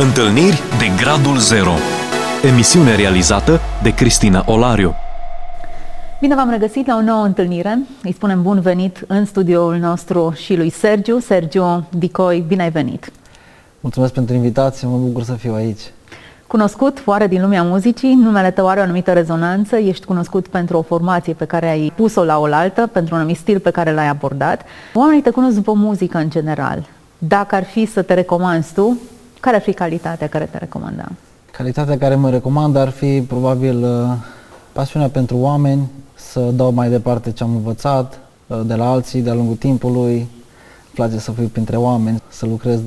Întâlniri de Gradul Zero Emisiune realizată de Cristina Olariu Bine v-am regăsit la o nouă întâlnire. Îi spunem bun venit în studioul nostru și lui Sergiu. Sergiu Dicoi, bine ai venit! Mulțumesc pentru invitație, mă bucur să fiu aici. Cunoscut oare din lumea muzicii, numele tău are o anumită rezonanță, ești cunoscut pentru o formație pe care ai pus-o la oaltă, pentru un anumit stil pe care l-ai abordat. Oamenii te cunosc după muzică în general. Dacă ar fi să te recomanzi tu, care ar fi calitatea care te recomanda? Calitatea care mă recomandă ar fi probabil uh, pasiunea pentru oameni, să dau mai departe ce am învățat uh, de la alții de-a lungul timpului. Îmi place să fiu printre oameni, să lucrez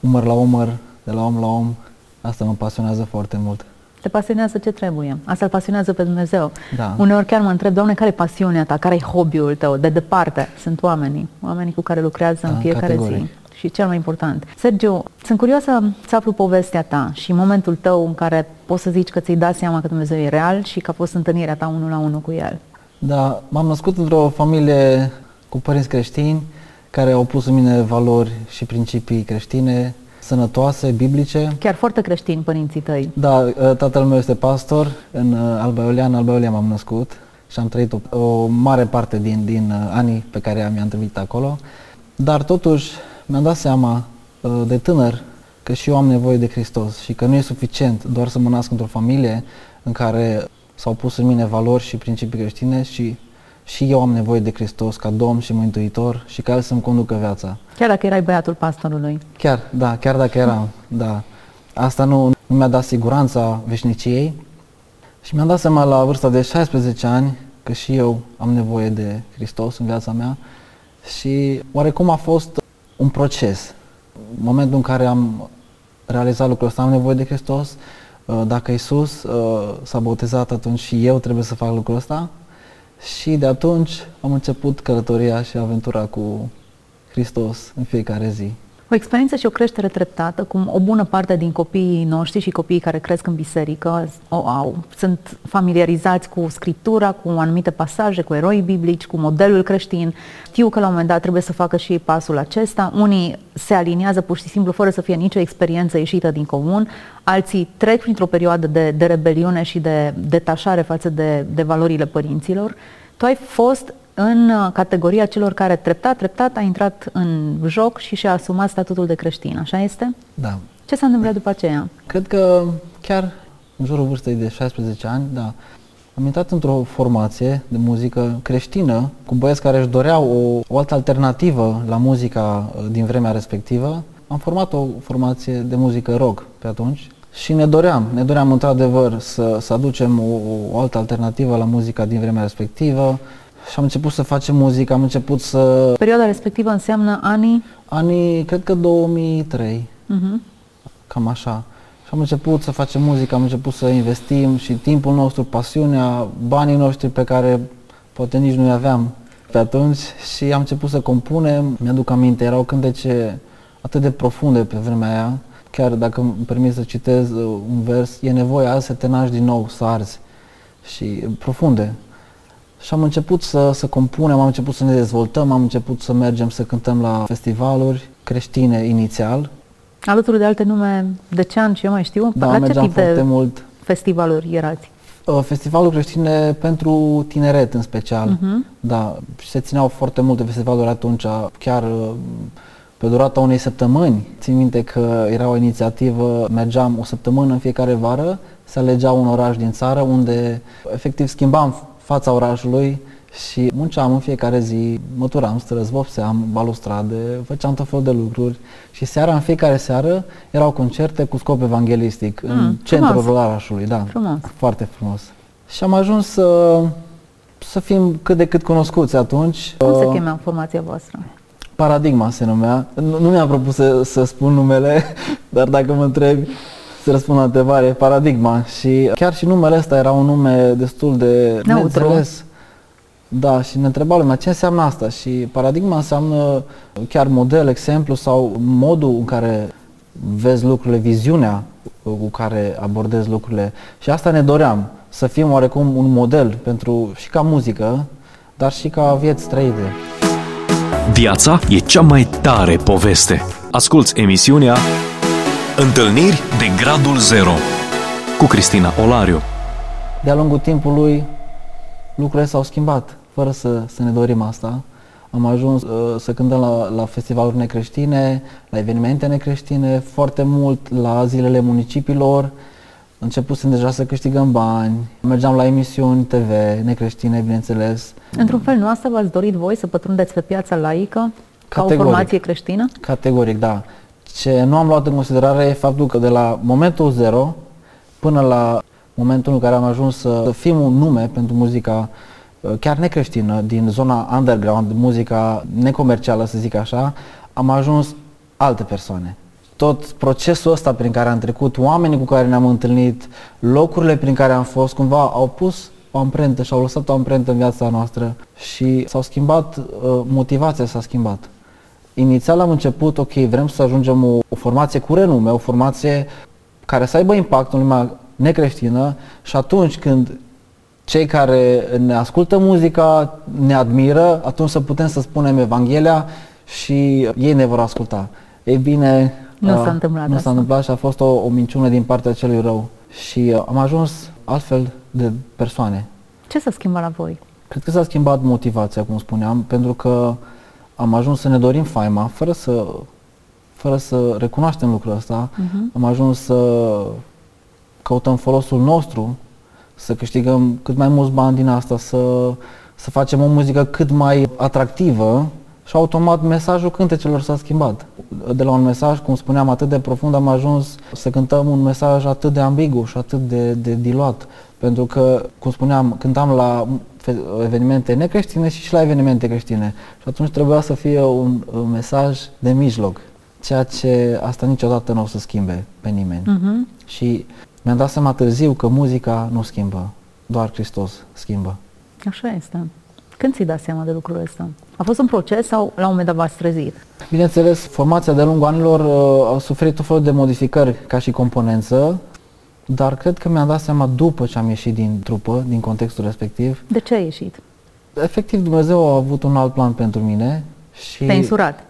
umăr la umăr, de la om la om. Asta mă pasionează foarte mult. Te pasionează ce trebuie. Asta îl pasionează pe Dumnezeu. Da. Uneori chiar mă întreb, Doamne, care e pasiunea ta? Care e hobby-ul tău? De departe sunt oamenii, oamenii cu care lucrează Da, în fiecare categoric. zi. Și cel mai important. Sergiu, sunt curioasă să aflu povestea ta și momentul tău în care poți să zici că ți-ai dat seama că Dumnezeu e real și că a fost întâlnirea ta unul la unul cu El. Da, m-am născut într-o familie cu părinți creștini care au pus în mine valori și principii creștine, sănătoase, biblice. Chiar foarte creștini părinții tăi. Da, uh, tatăl meu este pastor în uh, Alba Iulia, în Alba Iulia m-am născut și am trăit o, o mare parte din, din uh, anii pe care mi-am trăit acolo. Dar totuși mi-am dat seama uh, de tânăr că și eu am nevoie de Hristos și că nu e suficient doar să mă nasc într-o familie în care s-au pus în mine valori și principii creștine și și eu am nevoie de Hristos ca Domn și Mântuitor și ca El să-mi conducă viața. Chiar dacă erai băiatul pastorului. Chiar, da, chiar dacă eram, da. Asta nu, nu mi-a dat siguranța veșniciei și mi-am dat seama la vârsta de 16 ani că și eu am nevoie de Hristos în viața mea și oarecum a fost un proces. În momentul în care am realizat lucrul ăsta, am nevoie de Hristos, uh, dacă Isus uh, s-a botezat, atunci și eu trebuie să fac lucrul ăsta și de atunci am început călătoria și aventura cu Hristos în fiecare zi. O experiență și o creștere treptată, cum o bună parte din copiii noștri și copiii care cresc în biserică o au. Sunt familiarizați cu scriptura, cu anumite pasaje, cu eroi biblici, cu modelul creștin. Știu că la un moment dat trebuie să facă și ei pasul acesta. Unii se aliniază pur și simplu fără să fie nicio experiență ieșită din comun. Alții trec printr-o perioadă de, de rebeliune și de detașare față de, de valorile părinților. Tu ai fost în uh, categoria celor care treptat, treptat a intrat în joc și și-a asumat statutul de creștin, așa este? Da. Ce s-a întâmplat după aceea? Cred că chiar în jurul vârstei de 16 ani, da, am intrat într-o formație de muzică creștină cu băieți care își doreau o, o altă alternativă la muzica uh, din vremea respectivă. Am format o formație de muzică rock pe atunci și ne doream, ne doream într-adevăr să, să aducem o, o altă alternativă la muzica din vremea respectivă și am început să facem muzică, am început să... Perioada respectivă înseamnă anii? Anii, cred că 2003, Uh-huh. cam așa. Și am început să facem muzică, am început să investim și timpul nostru, pasiunea, banii noștri pe care poate nici nu-i aveam pe atunci și am început să compunem. Mi-aduc aminte, erau cântece atât de profunde pe vremea aia, chiar dacă îmi permis să citez uh, un vers, e nevoie azi să te naști din nou, să arzi. Și profunde. Și am început să, să compunem, am început să ne dezvoltăm, am început să mergem să cântăm la festivaluri creștine inițial. Alături de alte nume, de ce an ce eu mai știu? Da, la ce mergeam tip de foarte mult. festivaluri erați? Uh, Festivalul creștine pentru tineret în special. Mhm. Da, și se țineau foarte multe festivaluri atunci, chiar uh, pe durata unei săptămâni. Țin minte că era o inițiativă, mergeam o săptămână în fiecare vară, se alegea un oraș din țară unde efectiv schimbam fața orașului și munceam în fiecare zi, măturam străzi, vopseam balustrade, făceam tot felul de lucruri și seara, în fiecare seară, erau concerte cu scop evanghelistic în Mm, centrul frumos. orașului, da. Frumos. Foarte frumos. Și am ajuns să, să fim cât de cât cunoscuți atunci. Cum se Uh, chemea formația voastră? Paradigma se numea. Nu, nu mi-am propus să, să spun numele, dar dacă mă întrebi, să răspund la întrebare, Paradigma. Și chiar și numele ăsta era un nume destul de Neutru. neînțeles. Da, și ne întreba lumea ce înseamnă asta și paradigma înseamnă chiar model, exemplu sau modul în care vezi lucrurile, viziunea cu care abordezi lucrurile și asta ne doream, să fim oarecum un model pentru și ca muzică, dar și ca vieți trăite. Viața e cea mai tare poveste. Asculți emisiunea Întâlniri de Gradul Zero cu Cristina Olariu. De-a lungul timpului, lucrurile s-au schimbat, fără să, să ne dorim asta. Am ajuns uh, să cântăm la, la festivaluri necreștine, la evenimente necreștine, foarte mult la zilele municipiilor. Începusem deja să câștigăm bani, mergeam la emisiuni TV necreștine, bineînțeles. Într-un fel, nu asta v-ați dorit voi să pătrundeți pe piața laică ca o formație creștină? Categoric, da. Ce nu am luat în considerare e faptul că de la momentul zero până la momentul în care am ajuns să fim un nume pentru muzica uh, chiar necreștină, din zona underground, muzica necomercială, să zic așa, am ajuns alte persoane. Tot procesul ăsta prin care am trecut, oamenii cu care ne-am întâlnit, locurile prin care am fost, cumva au pus o amprentă și au lăsat o amprentă în viața noastră și s-au schimbat, uh, motivația s-a schimbat. Inițial am început, ok, vrem să ajungem o, o formație cu renume, o formație care să aibă impact în lumea necreștină și atunci când cei care ne ascultă muzica ne admiră, atunci să putem să spunem Evanghelia și ei ne vor asculta. Ei bine, nu s-a întâmplat Nu s-a întâmplat și a fost o, o minciună din partea celui rău. Și am ajuns altfel de persoane. Ce s-a schimbat la voi? Cred că s-a schimbat motivația, cum spuneam, pentru că am ajuns să ne dorim faima fără să, fără să recunoaștem lucrul ăsta. Uh-huh. Am ajuns să căutăm folosul nostru, să câștigăm cât mai mulți bani din asta, să, să facem o muzică cât mai atractivă și automat mesajul cântecelor s-a schimbat. De la un mesaj, cum spuneam, atât de profund am ajuns să cântăm un mesaj atât de ambigu și atât de, de diluat. Pentru că, cum spuneam, cântam la evenimente necreștine și și la evenimente creștine. Și atunci trebuia să fie un, un mesaj de mijloc, ceea ce asta niciodată nu o să schimbe pe nimeni. Uh-huh. Și mi-am dat seama târziu că muzica nu schimbă, doar Hristos schimbă. Așa este. Când ți-ai dat seama de lucrul ăsta? A fost un proces sau la un moment dat v-ați trezit? Bineînțeles, formația de lungul anilor uh, a suferit o fel de modificări ca și componență, dar cred că mi-am dat seama după ce am ieșit din trupă, din contextul respectiv. De ce ai ieșit? Efectiv, Dumnezeu a avut un alt plan pentru mine și... Te-ai însurat?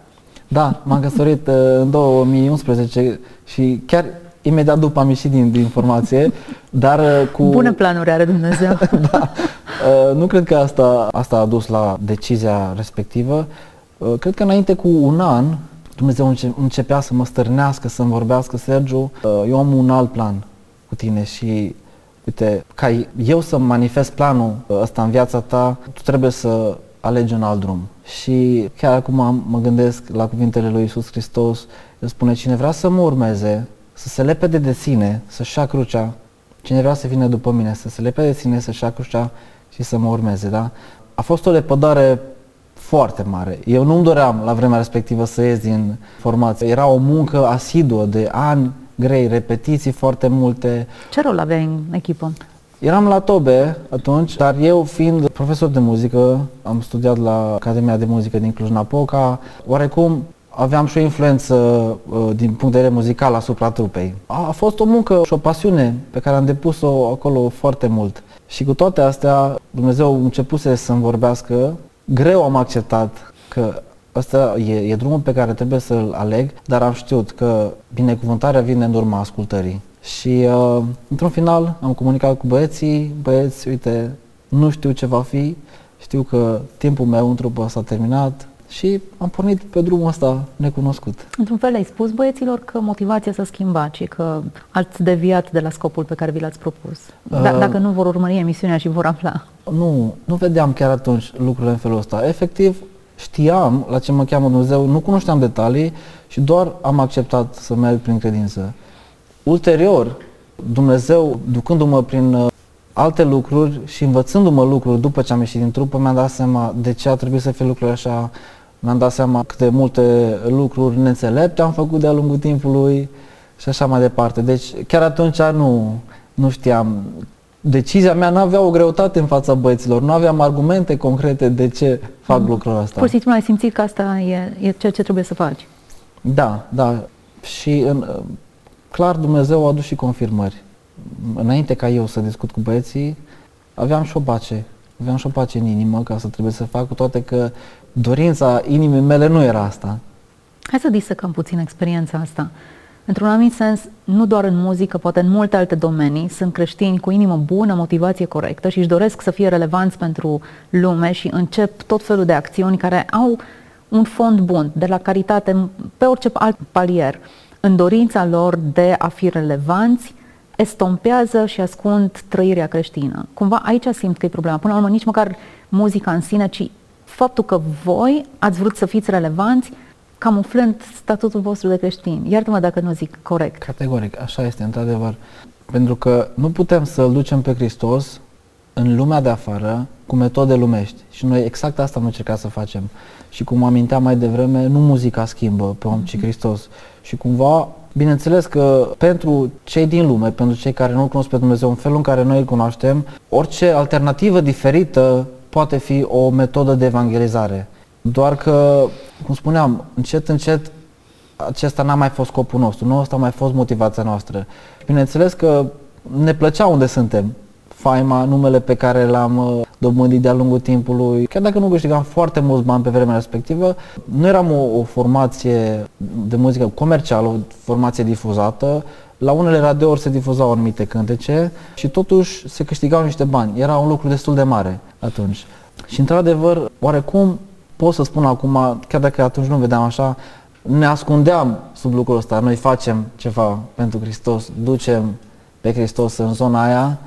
Da, m-am căsătorit uh, în 2011 și chiar imediat după am ieșit din, din formație, dar uh, cu... Bune planuri are Dumnezeu. da. Uh, nu cred că asta, asta a dus la decizia respectivă. Uh, cred că înainte cu un an, Dumnezeu înce- începea să mă stârnească, să-mi vorbească, Sergiu, eu am un alt plan cu tine și uite, ca eu să manifest planul ăsta în viața ta, tu trebuie să alegi un alt drum. Și chiar acum mă gândesc la cuvintele lui Isus Hristos, el spune, cine vrea să mă urmeze, să se lepede de sine, să-și ia crucea, cine vrea să vină după mine, să se lepede de sine, să-și ia crucea și să mă urmeze, da? A fost o lepădare foarte mare. Eu nu-mi doream la vremea respectivă să ies din formație. Era o muncă asiduă de ani grei, repetiții foarte multe. Ce rol aveai în echipă? Eram la Tobe atunci, dar eu fiind profesor de muzică, am studiat la Academia de Muzică din Cluj-Napoca, oarecum aveam și o influență uh, din punct de vedere muzical asupra trupei. A, a fost o muncă și o pasiune pe care am depus-o acolo foarte mult. Și cu toate astea, Dumnezeu începuse să-mi vorbească, greu am acceptat că ăsta e, e drumul pe care trebuie să-l aleg, dar am știut că binecuvântarea vine în urma ascultării. Și uh, într-un final am comunicat cu băieții, băieți, uite, nu știu ce va fi, știu că timpul meu în trupă s-a terminat, și am pornit pe drumul ăsta necunoscut. Într-un fel ai spus băieților că motivația s-a schimbat și că ați deviat de la scopul pe care vi l-ați propus. D- uh, dacă nu vor urmări emisiunea și vor afla. Nu, nu vedeam chiar atunci lucrurile în felul ăsta. Efectiv, știam la ce mă cheamă Dumnezeu, nu cunoșteam detalii și doar am acceptat să merg prin credință. Ulterior, Dumnezeu, ducându-mă prin uh, alte lucruri și învățându-mă lucruri după ce am ieșit din trupă, mi-am dat seama de ce a trebuit să fie lucrurile așa mi-am dat seama câte multe lucruri neînțelepte am făcut de-a lungul timpului și așa mai departe. Deci chiar atunci nu, nu știam. Decizia mea nu avea o greutate în fața băieților, nu aveam argumente concrete de ce fac mm. lucrul ăsta. Pur și simplu ai simțit că asta e, e ceea ce trebuie să faci. Da, da. Și în, clar Dumnezeu a adus și confirmări. Înainte ca eu să discut cu băieții, aveam și o pace. Aveam și o pace în inimă ca să trebuie să fac, cu toate că dorința inimii mele nu era asta. Hai să disecăm puțin experiența asta. Într-un anumit sens, nu doar în muzică, poate în multe alte domenii, sunt creștini cu inimă bună, motivație corectă și își doresc să fie relevanți pentru lume și încep tot felul de acțiuni care au un fond bun, de la caritate pe orice alt palier, în dorința lor de a fi relevanți, estompează și ascund trăirea creștină. Cumva aici simt că e problema. Până la urmă, nici măcar muzica în sine, ci faptul că voi ați vrut să fiți relevanți, camuflând statutul vostru de creștin. Iartă-mă dacă nu zic corect. Categoric, așa este, într-adevăr. Pentru că nu putem să-L ducem pe Hristos în lumea de afară cu metode lumești. Și noi exact asta am încercat să facem. Și cum aminteam mai devreme, nu muzica schimbă pe om, ci mhm. Hristos. Și cumva, bineînțeles că pentru cei din lume, pentru cei care nu cunosc pe Dumnezeu în felul în care noi îl cunoaștem, orice alternativă diferită poate fi o metodă de evangelizare. Doar că, cum spuneam, încet, încet, acesta n-a mai fost scopul nostru, nu asta a mai fost motivația noastră. Bineînțeles că ne plăcea unde suntem, faima, numele pe care l-am uh, dobândit de-a lungul timpului. Chiar dacă nu câștigam foarte mulți bani pe vremea respectivă, nu eram o, o formație de muzică comercială, o formație difuzată. La unele radiouri se difuzau anumite cântece și totuși se câștigau niște bani. Era un lucru destul de mare atunci. Și într-adevăr, oarecum pot să spun acum, chiar dacă atunci nu vedeam așa, ne ascundeam sub lucrul ăsta. Noi facem ceva pentru Hristos, ducem pe Hristos în zona aia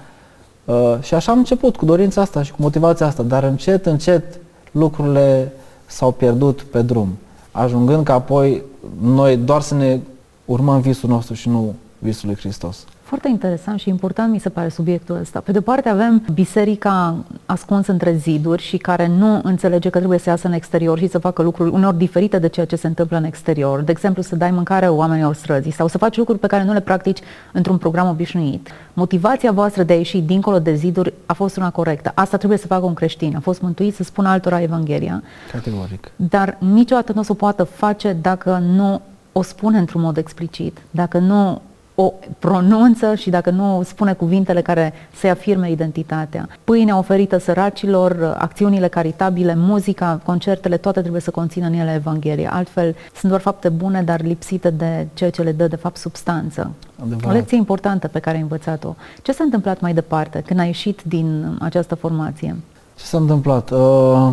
uh, și așa am început cu dorința asta și cu motivația asta, dar încet, încet lucrurile s-au pierdut pe drum, ajungând ca apoi noi doar să ne urmăm visul nostru și nu visul lui Hristos. Foarte interesant și important mi se pare subiectul ăsta. Pe de parte avem biserica ascunsă între ziduri și care nu înțelege că trebuie să iasă în exterior și să facă lucruri uneori diferite de ceea ce se întâmplă în exterior. De exemplu, să dai mâncare oamenilor străzii sau să faci lucruri pe care nu le practici într-un program obișnuit. Motivația voastră de a ieși dincolo de ziduri a fost una corectă. Asta trebuie să facă un creștin. A fost mântuit să spună altora Evanghelia. Categoric. Dar niciodată nu o să o poată face dacă nu o spune într-un mod explicit, dacă nu o pronunță și dacă nu spune cuvintele care să-i afirme identitatea. Pâinea oferită săracilor, acțiunile caritabile, muzica, concertele, toate trebuie să conțină în ele Evanghelia. Altfel sunt doar fapte bune, dar lipsite de ceea ce le dă de fapt substanță. Adevărat. O lecție importantă pe care ai învățat-o. Ce s-a întâmplat mai departe când ai ieșit din această formație? Ce s-a întâmplat? Uh,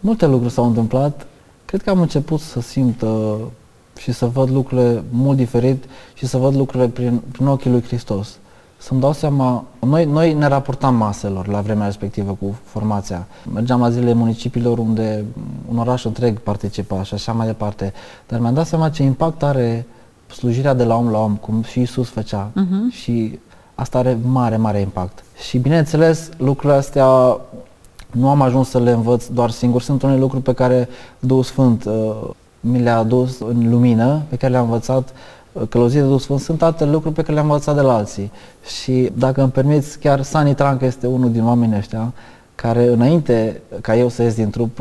multe lucruri s-au întâmplat. Cred că am început să simt uh, și să văd lucrurile mult diferit și să văd lucrurile prin, prin ochii lui Hristos. Să-mi dau seama, noi, noi ne raportam maselor la vremea respectivă cu formația. Mergeam la zilele municipiilor unde un oraș întreg participa și așa mai departe. Dar mi-am dat seama ce impact are slujirea de la om la om, cum și Isus făcea. Uh-huh. Și asta are mare, mare impact. Și bineînțeles, lucrurile astea nu am ajuns să le învăț doar singur. Sunt unele lucruri pe care Duhul Sfânt uh, mi le-a adus în lumină, pe care le-am învățat uh, călăuzit de Duhul Sfânt, sunt alte lucruri pe care le-am învățat de la alții. Și dacă îmi permiți, chiar Sani Trancă este unul din oamenii ăștia care înainte ca eu să ies din trup,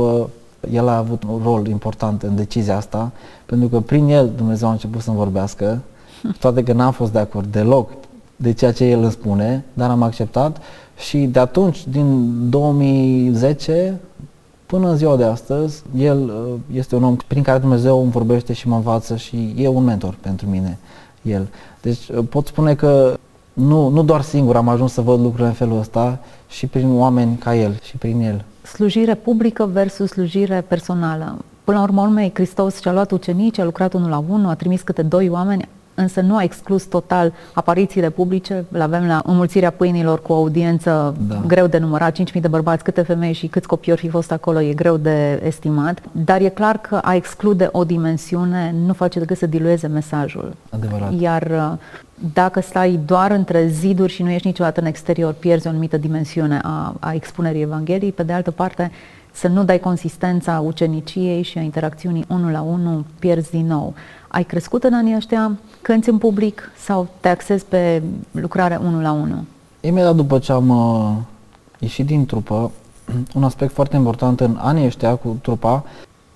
el a avut un rol important în decizia asta, pentru că prin el Dumnezeu a început să-mi vorbească, toate că n-am fost de acord deloc de ceea ce el îmi spune, dar am acceptat și de atunci, din 2010, Până în ziua de astăzi, el uh, este un om prin care Dumnezeu îmi vorbește și mă învață și e un mentor pentru mine, el. Deci uh, pot spune că nu, nu doar singur am ajuns să văd lucrurile în felul ăsta și prin oameni ca el și prin el. Slujire publică versus slujire personală. Până la urmă, urmei, Hristos și-a luat ucenici, a lucrat unul la unul, a trimis câte doi oameni, însă nu a exclus total aparițiile publice. Îl avem la înmulțirea pâinilor cu o audiență da. greu de numărat, 5.000 de bărbați, câte femei și câți copii ori fi fost acolo, e greu de estimat. Dar e clar că a exclude o dimensiune nu face decât să dilueze mesajul. Adevărat. Iar uh, dacă stai doar între ziduri și nu ești niciodată în exterior, pierzi o anumită dimensiune a, a expunerii Evangheliei. Pe de altă parte, să nu dai consistența uceniciei și a interacțiunii unul la unul, pierzi din nou. Ai crescut în anii ăștia, cânti în public sau te axezi pe lucrare unul la unul? Imediat după ce am uh, ieșit din trupă, un aspect foarte important în anii ăștia cu trupa,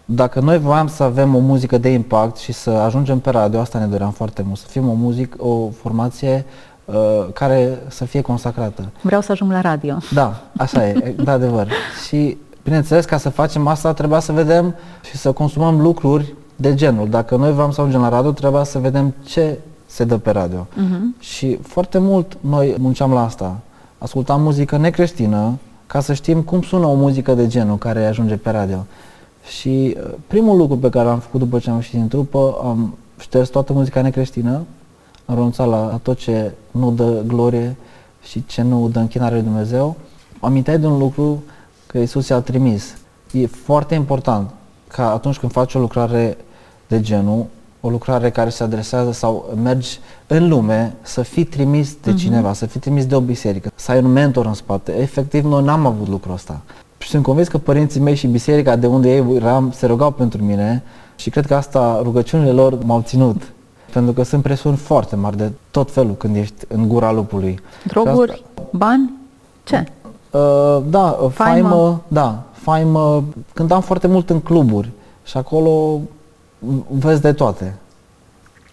dacă noi voiam să avem o muzică de impact și să ajungem pe radio, asta ne doream foarte mult, să fim o muzică, o formație uh, care să fie consacrată. Vreau să ajung la radio. Da, așa e, de adevăr. Și bineînțeles, ca să facem asta, trebuia să vedem și să consumăm lucruri de genul. Dacă noi vreau să ajungem la radio, trebuia să vedem ce se dă pe radio. Uh-huh. Și foarte mult noi munceam la asta. Ascultam muzică necreștină ca să știm cum sună o muzică de genul care ajunge pe radio. Și uh, primul lucru pe care l-am făcut după ce am ieșit din trupă, am șters toată muzica necreștină, am renunțat la tot ce nu dă glorie și ce nu dă închinare lui Dumnezeu. Aminteai de un lucru că Isus i-a trimis. E foarte important ca atunci când faci o lucrare de genul, o lucrare care se adresează sau mergi în lume, să fii trimis de uh-huh. cineva, să fii trimis de o biserică, să ai un mentor în spate. Efectiv, noi n-am avut lucrul ăsta. Și sunt convins că părinții mei și biserica de unde ei eram se rugau pentru mine și cred că asta, rugăciunile lor m-au ținut. Pentru că sunt presiuni foarte mari de tot felul când ești în gura lupului. Droguri, asta, bani, ce? Uh, da, faimă, faimă, da, faimă. Cântam foarte mult în cluburi și acolo vezi de toate.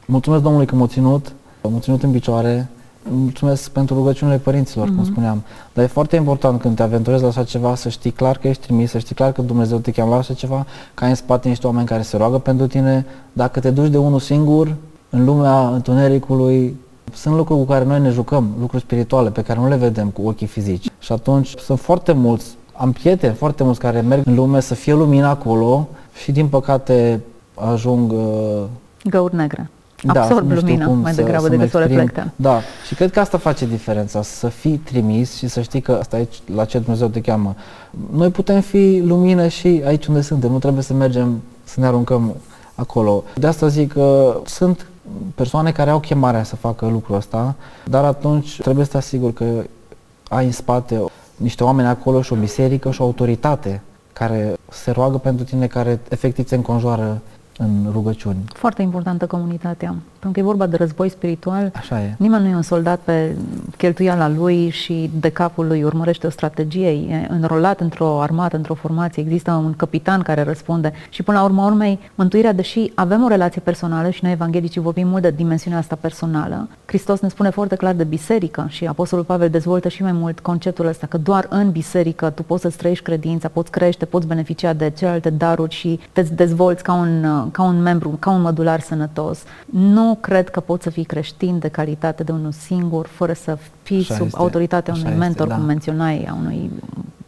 Mulțumesc Domnului că m-a ținut, m-a ținut în picioare, mulțumesc pentru rugăciunile părinților, mm-hmm. cum mhm. spuneam. Dar e foarte important când te aventurezi la așa ceva să știi clar că ești trimis, să știi clar că Dumnezeu te cheamă la așa ceva, că ai în spate niște oameni care se roagă pentru tine. Dacă te duci de unul singur, în lumea întunericului, sunt lucruri cu care noi ne jucăm, lucruri spirituale pe care nu le vedem cu ochii fizici. Și atunci sunt foarte mulți, am prieteni foarte mulți care merg în lume să fie lumină acolo și din păcate ajung... Uh, Găuri negre. Da, Absorb lumina mai să, degrabă decât să o reflectă. Da, și cred că asta face diferența, să fii trimis și să știi că asta aici, la ce Dumnezeu te cheamă. Noi putem fi lumină și aici unde suntem, nu trebuie să mergem să ne aruncăm acolo. De asta zic că sunt persoane care au chemarea să facă lucrul ăsta, dar atunci trebuie să te asiguri că ai în spate niște oameni acolo și o biserică și o autoritate care se roagă pentru tine, care efectiv te înconjoară în rugăciuni. Foarte importantă comunitatea, pentru că e vorba de război spiritual. Așa e. Nimeni nu e un soldat pe cheltuiala lui și de capul lui urmărește o strategie, e înrolat într-o armată, într-o formație, există un capitan care răspunde și până la urmă urmei, mântuirea, deși avem o relație personală și noi evanghelicii vorbim mult de dimensiunea asta personală, Hristos ne spune foarte clar de biserică și Apostolul Pavel dezvoltă și mai mult conceptul ăsta că doar în biserică tu poți să-ți trăiești credința, poți crește, poți beneficia de celelalte daruri și te dezvolți ca un ca un membru, ca un mădular sănătos. Nu cred că poți să fii creștin de calitate de unul singur, fără să fii Așa sub este. autoritatea Așa unui mentor, este, da. cum menționai, a unui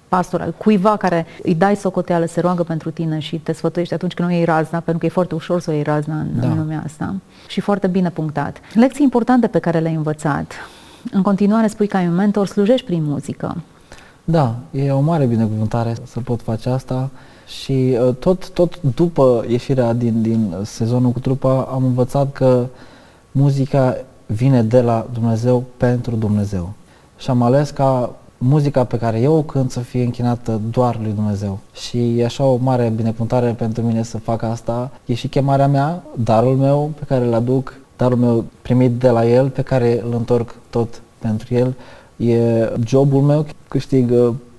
pastor, cuiva care îi dai socoteală, se roagă pentru tine și te sfătuiește atunci când nu iei razna, pentru că e foarte ușor să o iei razna în, da. în lumea asta. Și foarte bine punctat. Lecții importante pe care le-ai învățat. În continuare spui că ai un mentor, slujești prin muzică. Da, e o mare binecuvântare să pot face asta. Și uh, tot, tot după ieșirea din, din sezonul cu trupa am învățat că muzica vine de la Dumnezeu pentru Dumnezeu. Și am ales ca muzica pe care eu o cânt să fie închinată doar lui Dumnezeu. Și e așa o mare binecuvântare pentru mine să fac asta. E și chemarea mea, darul meu pe care îl aduc, darul meu primit de la El, pe care îl întorc tot pentru El. E jobul meu, câștig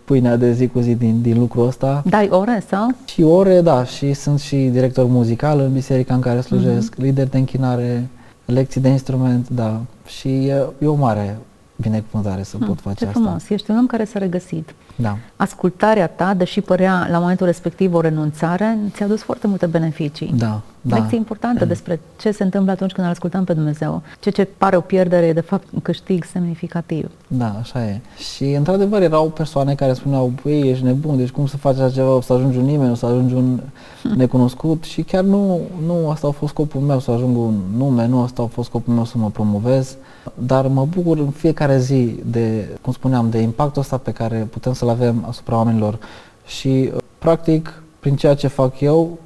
pâinea de zi cu zi din, din lucrul ăsta. Dai ore sau? Și ore, da, și sunt și director muzical în biserica în care slujesc, mm-hmm. lider de închinare, lecții de instrument, da. Și e, e o mare binecuvântare să hmm, pot face ce asta. frumos, ești un om care s-a regăsit. Da. Ascultarea ta, deși părea la momentul respectiv o renunțare, ți-a dus foarte multe beneficii. Da, da. Lecții importante despre ce se întâmplă atunci când îl ascultăm pe Dumnezeu. Ce ce pare o pierdere e de fapt un câștig semnificativ. Da, așa e. Și într-adevăr erau persoane care spuneau, băi, ești nebun, deci cum să faci așa ceva, o să ajungi un nimeni, o să ajungi un necunoscut și chiar nu, nu asta a fost scopul meu, să ajung un nume, nu asta a fost scopul meu să mă promovez, dar mă bucur în fiecare zi de, cum spuneam, de impactul ăsta pe care putem să-l avem asupra oamenilor și practic prin ceea ce fac eu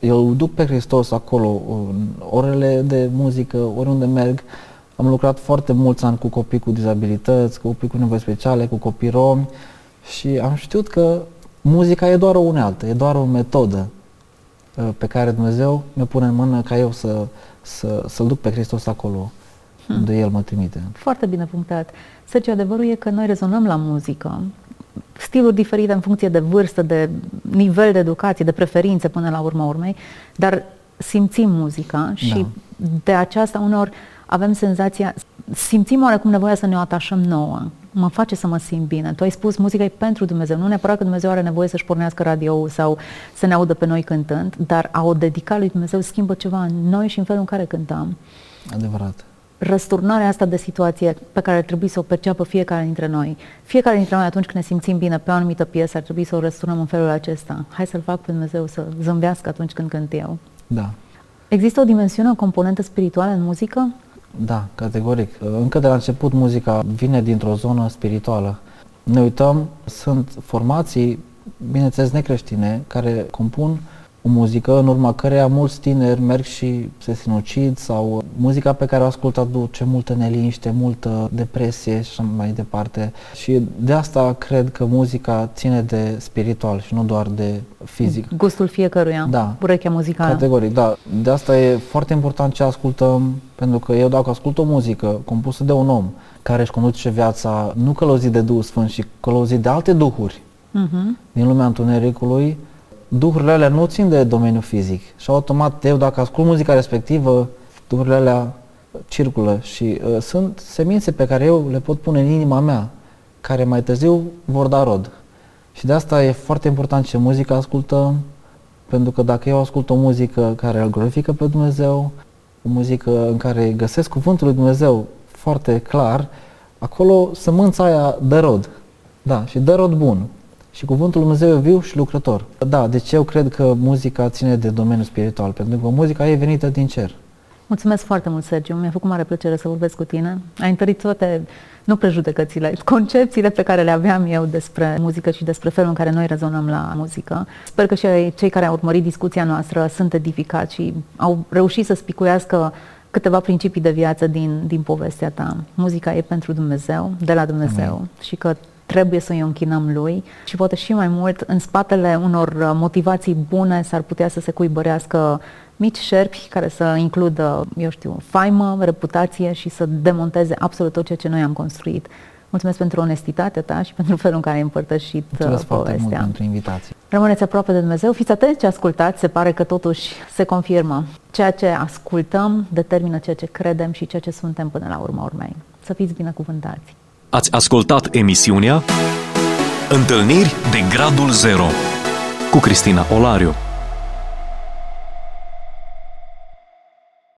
eu duc pe Hristos acolo, în orele de muzică, oriunde merg. Am lucrat foarte mulți ani cu copii cu dizabilități, cu copii cu nevoi speciale, cu copii romi și am știut că muzica e doar o unealtă, e doar o metodă uh, pe care Dumnezeu mi pune în mână ca eu să, să, să-L duc pe Hristos acolo hmm. unde El mă trimite. Foarte bine punctat. Sergio, adevărul e că noi rezonăm la muzică stiluri diferite în funcție de vârstă, de nivel de educație, de preferințe până la urma urmei, dar simțim muzica și da. de aceasta uneori avem senzația, simțim oarecum nevoia să ne o atașăm nouă. mă face să mă simt bine. Tu ai spus muzica e pentru Dumnezeu, nu neapărat că Dumnezeu are nevoie să-și pornească radio sau să ne audă pe noi cântând, dar a o dedica lui Dumnezeu schimbă ceva în noi și în felul în care cântăm. Adevărat. Răsturnarea asta de situație pe care ar trebui să o perceapă fiecare dintre noi. Fiecare dintre noi atunci când ne simțim bine pe o anumită piesă ar trebui să o răsturnăm în felul acesta. Hai să-L fac pe Dumnezeu să zâmbească atunci când cânt eu. Da. Există o dimensiune, o componentă spirituală în muzică? Da, categoric. Încă de la început muzica vine dintr-o zonă spirituală. Ne uităm, sunt formații, bineînțeles necreștine, care compun o muzică în urma căreia mulți tineri merg și se sinucid sau muzica pe care o ascultă aduce multă neliniște, multă depresie și așa mai departe. Și de asta cred că muzica ține de spiritual și nu doar de fizic. Gustul fiecăruia, Da. urechea muzicală. Categoric, da. De asta e foarte important ce ascultăm, pentru că eu dacă ascult o muzică compusă de un om care își conduce viața nu călăuzit de Duhul Sfânt, și călăuzit de alte duhuri Mhm. din lumea întunericului, duhurile alea nu țin de domeniul fizic. Și automat eu dacă ascult muzica respectivă, duhurile alea circulă și uh, sunt semințe pe care eu le pot pune în inima mea, care mai târziu vor da rod. Și de asta e foarte important ce muzică ascultăm, pentru că dacă eu ascult o muzică care îl glorifică pe Dumnezeu, o muzică în care găsesc cuvântul lui Dumnezeu foarte clar, acolo sămânța aia dă rod. Da, și dă rod bun. Și cuvântul lui Dumnezeu e viu și lucrător. Da, deci eu cred că muzica ține de domeniul spiritual, pentru că muzica e venită din cer. Mulțumesc foarte mult, Sergiu. Mi-a făcut mare plăcere să vorbesc cu tine. Ai întărit toate, nu prejudecățile, concepțiile pe care le aveam eu despre muzică și despre felul în care noi rezonăm la muzică. Sper că și cei care au urmărit discuția noastră sunt edificați și au reușit să spicuiască câteva principii de viață din, din povestea ta. Muzica e pentru Dumnezeu, de la Dumnezeu Amin. și că trebuie să îi închinăm lui și poate și mai mult în spatele unor uh, motivații bune s-ar putea să se cuibărească mici șerpi care să includă, eu știu, faimă, reputație și să demonteze absolut tot ceea ce noi am construit. Mulțumesc pentru onestitatea ta și pentru felul în care ai împărtășit uh, Mulțumesc foarte mult povestea. pentru invitație. Rămâneți aproape de Dumnezeu, fiți atenți ce ascultați, se pare că totuși se confirmă. Ceea ce ascultăm determină ceea ce credem și ceea ce suntem până la urma urmei. Să fiți binecuvântați! Ați ascultat emisiunea Întâlniri de Gradul Zero cu Cristina Olariu.